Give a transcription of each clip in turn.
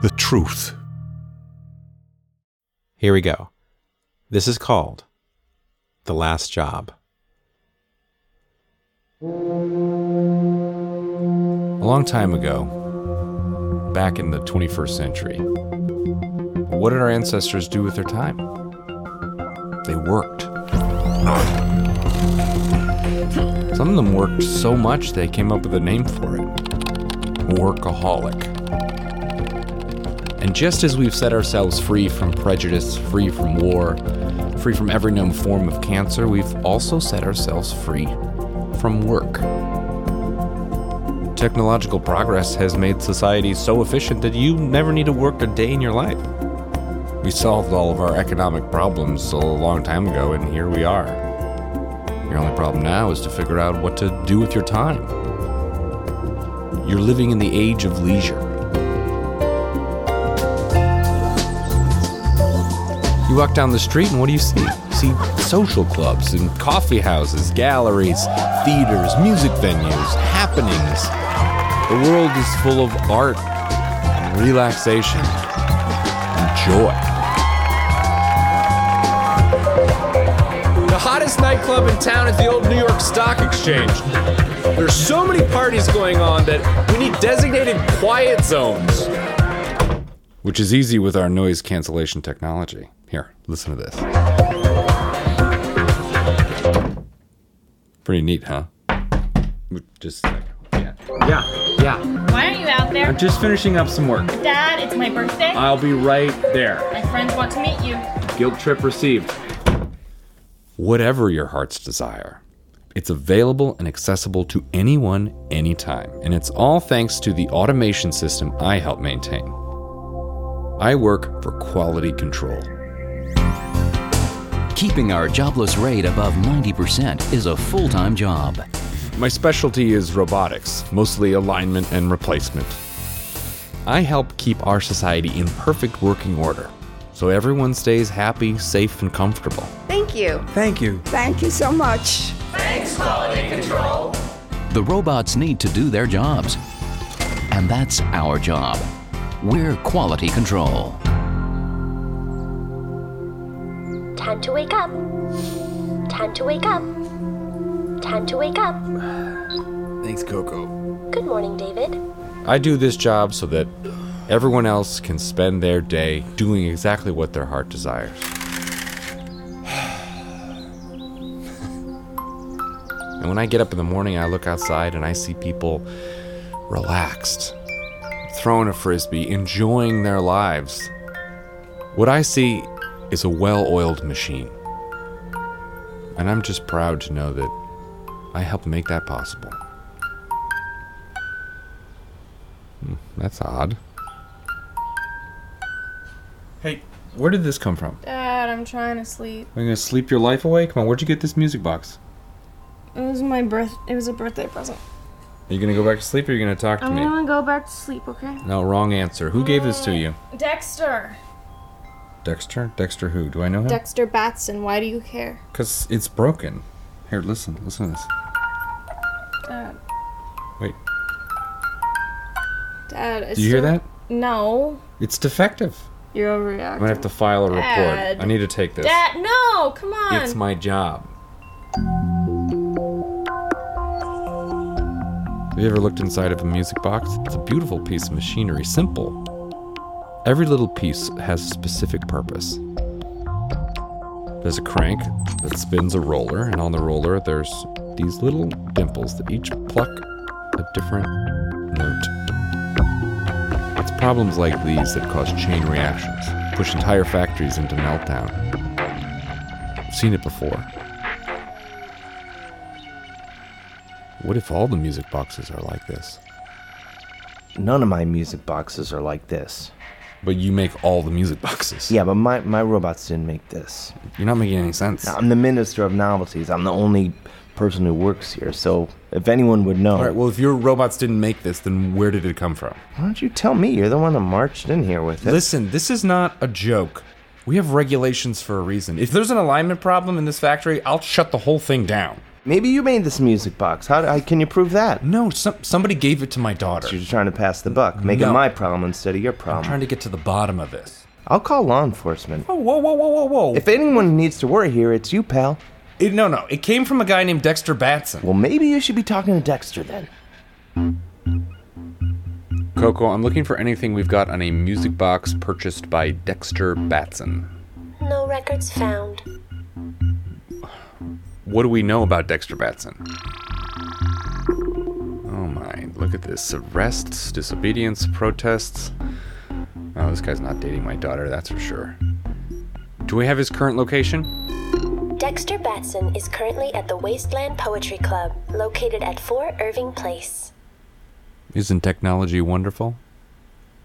the truth. Here we go. This is called The Last Job. A long time ago, back in the 21st century, what did our ancestors do with their time? They worked. Some of them worked so much they came up with a name for it workaholic. And just as we've set ourselves free from prejudice, free from war, free from every known form of cancer, we've also set ourselves free from work. Technological progress has made society so efficient that you never need to work a day in your life. We solved all of our economic problems a long time ago, and here we are. Your only problem now is to figure out what to do with your time. You're living in the age of leisure. You walk down the street, and what do you see? You see social clubs and coffee houses, galleries, theaters, music venues, happenings. The world is full of art and relaxation and joy. The hottest nightclub in town is the old New York Stock Exchange. There's so many parties going on that we need designated quiet zones. Which is easy with our noise cancellation technology. Here, listen to this. Pretty neat, huh? Just a second. Yeah. Yeah, yeah. Why aren't you out there? I'm just finishing up some work. Dad, it's my birthday. I'll be right there. my friends want to meet you. Guilt trip received. Whatever your heart's desire, it's available and accessible to anyone, anytime. And it's all thanks to the automation system I help maintain. I work for quality control. Keeping our jobless rate above 90% is a full time job. My specialty is robotics, mostly alignment and replacement. I help keep our society in perfect working order so everyone stays happy, safe, and comfortable. Thank you. Thank you. Thank you so much. Thanks, Quality Control. The robots need to do their jobs. And that's our job. We're quality control. Time to wake up. Time to wake up. Time to wake up. Thanks, Coco. Good morning, David. I do this job so that everyone else can spend their day doing exactly what their heart desires. and when I get up in the morning, I look outside and I see people relaxed, throwing a frisbee, enjoying their lives. What I see is a well oiled machine. And I'm just proud to know that I helped make that possible. Hmm, That's odd. Hey, where did this come from? Dad, I'm trying to sleep. Are you gonna sleep your life away? Come on, where'd you get this music box? It was my birth. It was a birthday present. Are you gonna go back to sleep or are you gonna talk to me? I'm gonna go back to sleep. Okay. No, wrong answer. Who gave this to you? Dexter. Dexter? Dexter who? Do I know him? Dexter Batson. Why do you care? Because it's broken. Here, listen. Listen to this. Dad. Wait. Dad. Do you hear that? No. It's defective. You're I'm gonna have to file a report. Dad. I need to take this. Dad, no! Come on. It's my job. Have you ever looked inside of a music box? It's a beautiful piece of machinery, simple. Every little piece has a specific purpose. There's a crank that spins a roller, and on the roller, there's these little dimples that each pluck a different note. It's problems like these that cause chain reactions, push entire factories into meltdown. I've seen it before. What if all the music boxes are like this? None of my music boxes are like this. But you make all the music boxes. Yeah, but my, my robots didn't make this. You're not making any sense. I'm the minister of novelties. I'm the only person who works here. So if anyone would know, All right, well, if your robots didn't make this, then where did it come from? why don't you tell me? You're the one that marched in here with it. Listen, this is not a joke. We have regulations for a reason. If there's an alignment problem in this factory, I'll shut the whole thing down. Maybe you made this music box. How, how can you prove that? No, some, somebody gave it to my daughter. You're trying to pass the buck, make No. it my problem instead of your problem. I'm trying to get to the bottom of this. I'll call law enforcement. Oh, whoa, whoa, whoa, whoa, whoa. If anyone needs to worry here, it's you, pal. It, no, no, it came from a guy named Dexter Batson. Well, maybe you should be talking to Dexter then. Coco, I'm looking for anything we've got on a music box purchased by Dexter Batson. No records found. What do we know about Dexter Batson? Oh my, look at this. Arrests, disobedience, protests. Oh, this guy's not dating my daughter, that's for sure. Do we have his current location? Dexter Batson is currently at the Wasteland Poetry Club, located at 4 Irving Place. Isn't technology wonderful?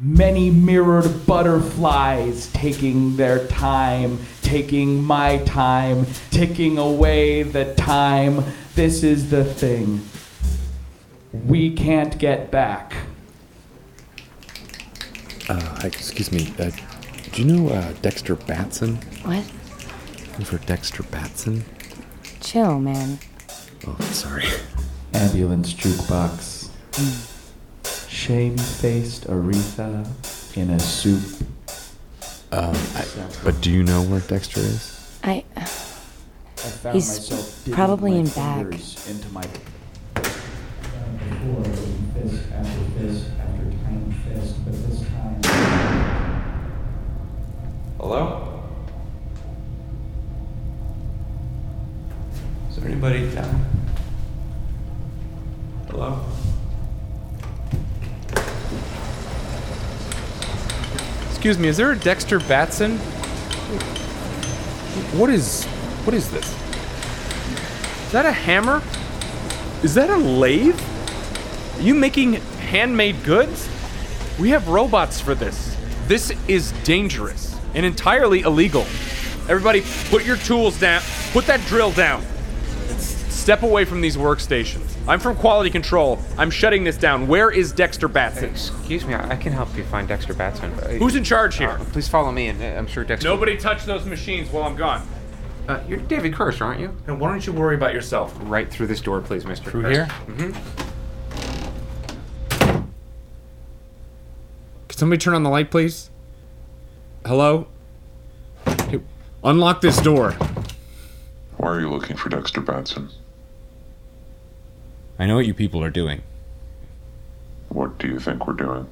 Many mirrored butterflies taking their time, taking my time, ticking away the time. This is the thing. We can't get back. Uh, excuse me. Uh, do you know uh, Dexter Batson? What? Looking for Dexter Batson? Chill, man. Oh, sorry. Ambulance jukebox. Shame-faced Aretha in a soup. Um, I, but do you know where Dexter is? I. I found He's probably my in back. Into my fist after fist after tiny fist, but this time. Hello? Is there anybody down? Hello? Excuse me, is there a Dexter Batson? What is. What is this? Is that a hammer? Is that a lathe? Are you making handmade goods? We have robots for this. This is dangerous and entirely illegal. Everybody, put your tools down. Put that drill down. Step away from these workstations. I'm from quality control. I'm shutting this down. Where is Dexter Batson? Excuse me, I I can help you find Dexter Batson. Uh, Who's in charge here? uh, please follow me, and uh, I'm sure Dexter. Nobody touch those machines while I'm gone. Uh, you're David Kirsch, aren't you? And why don't you worry about yourself? Right through this door, please, Mister. Through here? Mm-hmm. Can somebody turn on the light, please? Hello? Hey, unlock this door. Why are you looking for Dexter Batson? I know what you people are doing. What do you think we're doing?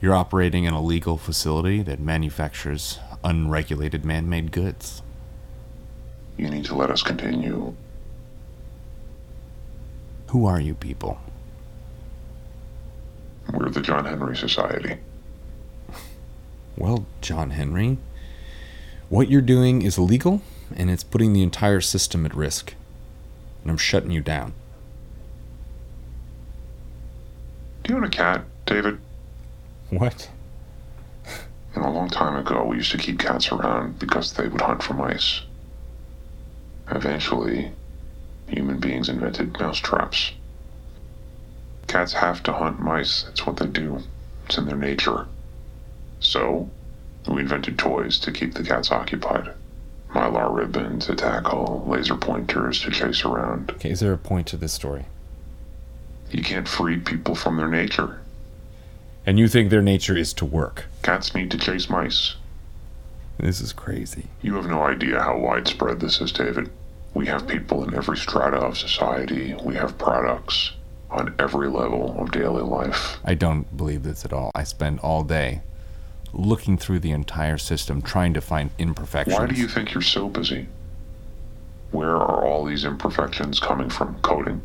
You're operating an illegal facility that manufactures unregulated man made goods. You need to let us continue. Who are you people? We're the John Henry Society. Well, John Henry, what you're doing is illegal and it's putting the entire system at risk. And I'm shutting you down. Do you own a cat, David? What? You know, a long time ago, we used to keep cats around because they would hunt for mice. Eventually, human beings invented mouse traps. Cats have to hunt mice. That's what they do. It's in their nature. So, we invented toys to keep the cats occupied. Mylar ribbon to tackle, laser pointers to chase around. Okay, is there a point to this story? You can't free people from their nature. And you think their nature is to work? Cats need to chase mice. This is crazy. You have no idea how widespread this is, David. We have people in every strata of society. We have products on every level of daily life. I don't believe this at all. I spend all day looking through the entire system trying to find imperfections. Why do you think you're so busy? Where are all these imperfections coming from? Coding?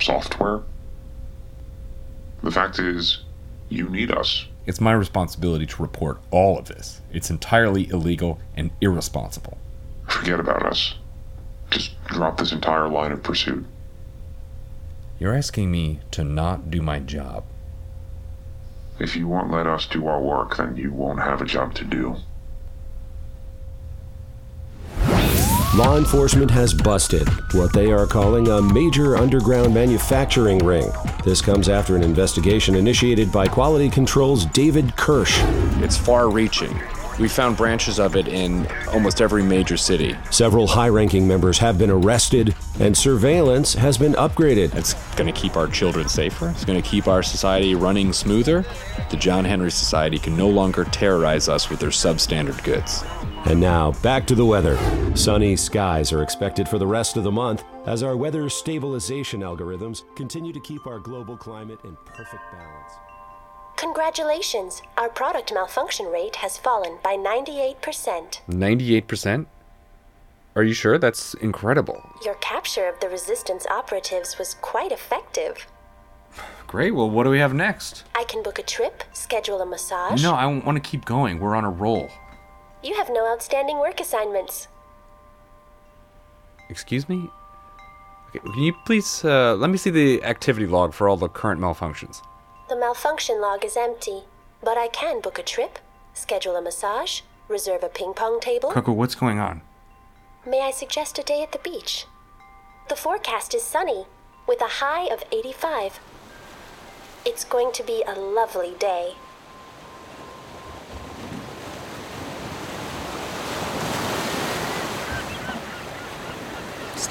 Software? The fact is, you need us. It's my responsibility to report all of this. It's entirely illegal and irresponsible. Forget about us. Just drop this entire line of pursuit. You're asking me to not do my job. If you won't let us do our work, then you won't have a job to do. Law enforcement has busted what they are calling a major underground manufacturing ring. This comes after an investigation initiated by Quality Control's David Kirsch. It's far reaching. We found branches of it in almost every major city. Several high ranking members have been arrested, and surveillance has been upgraded. It's going to keep our children safer. It's going to keep our society running smoother. The John Henry Society can no longer terrorize us with their substandard goods. And now, back to the weather. Sunny skies are expected for the rest of the month as our weather stabilization algorithms continue to keep our global climate in perfect balance. Congratulations, our product malfunction rate has fallen by 98%. 98%? Are you sure? That's incredible. Your capture of the Resistance operatives was quite effective. Great. Well, what do we have next? I can book a trip, schedule a massage. No, I want to keep going. We're on a roll. You have no outstanding work assignments. Excuse me? Okay, can you please uh, let me see the activity log for all the current malfunctions? The malfunction log is empty, but I can book a trip, schedule a massage, reserve a ping pong table. Coco, what's going on? May I suggest a day at the beach? The forecast is sunny, with a high of 85. It's going to be a lovely day.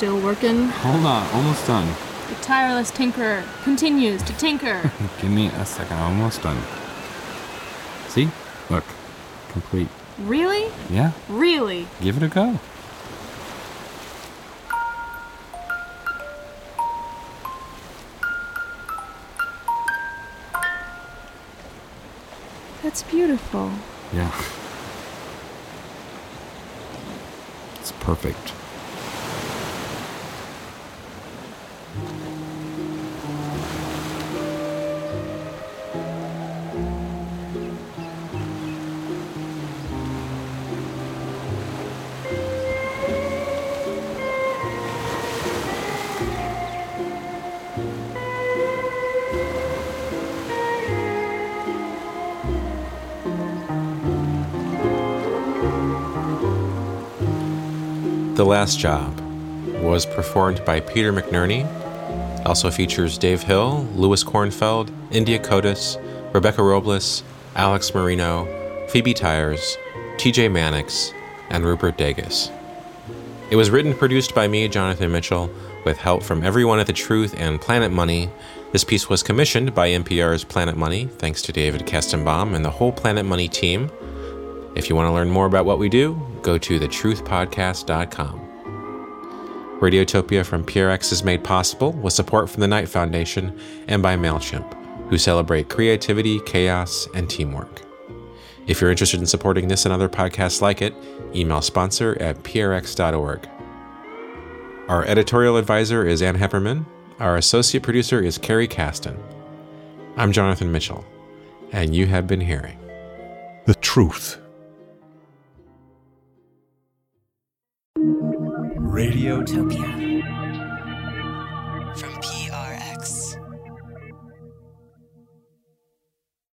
Still working. Hold on, almost done. The tireless tinkerer continues to tinker. Give me a second, I'm almost done. See? Look, complete. really? Yeah, Really? give it a go. That's beautiful. Yeah. It's perfect. The Last Job was performed by Peter McNerney. Also features Dave Hill, Louis Kornfeld, India Kotis, Rebecca Robles, Alex Marino, Phoebe Tyers, TJ Mannix, and Rupert Degas. It was written and produced by me, Jonathan Mitchell, with help from everyone at The Truth and Planet Money. This piece was commissioned by NPR's Planet Money, thanks to David Kestenbaum and the whole Planet Money team. If you want to learn more about what we do, go to thetruthpodcast.com. Radiotopia from PRX is made possible with support from the Knight Foundation and by MailChimp, who celebrate creativity, chaos, and teamwork. If you're interested in supporting this and other podcasts like it, email sponsor at prx.org. Our editorial advisor is Ann Heppermann. Our associate producer is Carrie Caston. I'm Jonathan Mitchell, and you have been hearing The Truth. Radiotopia.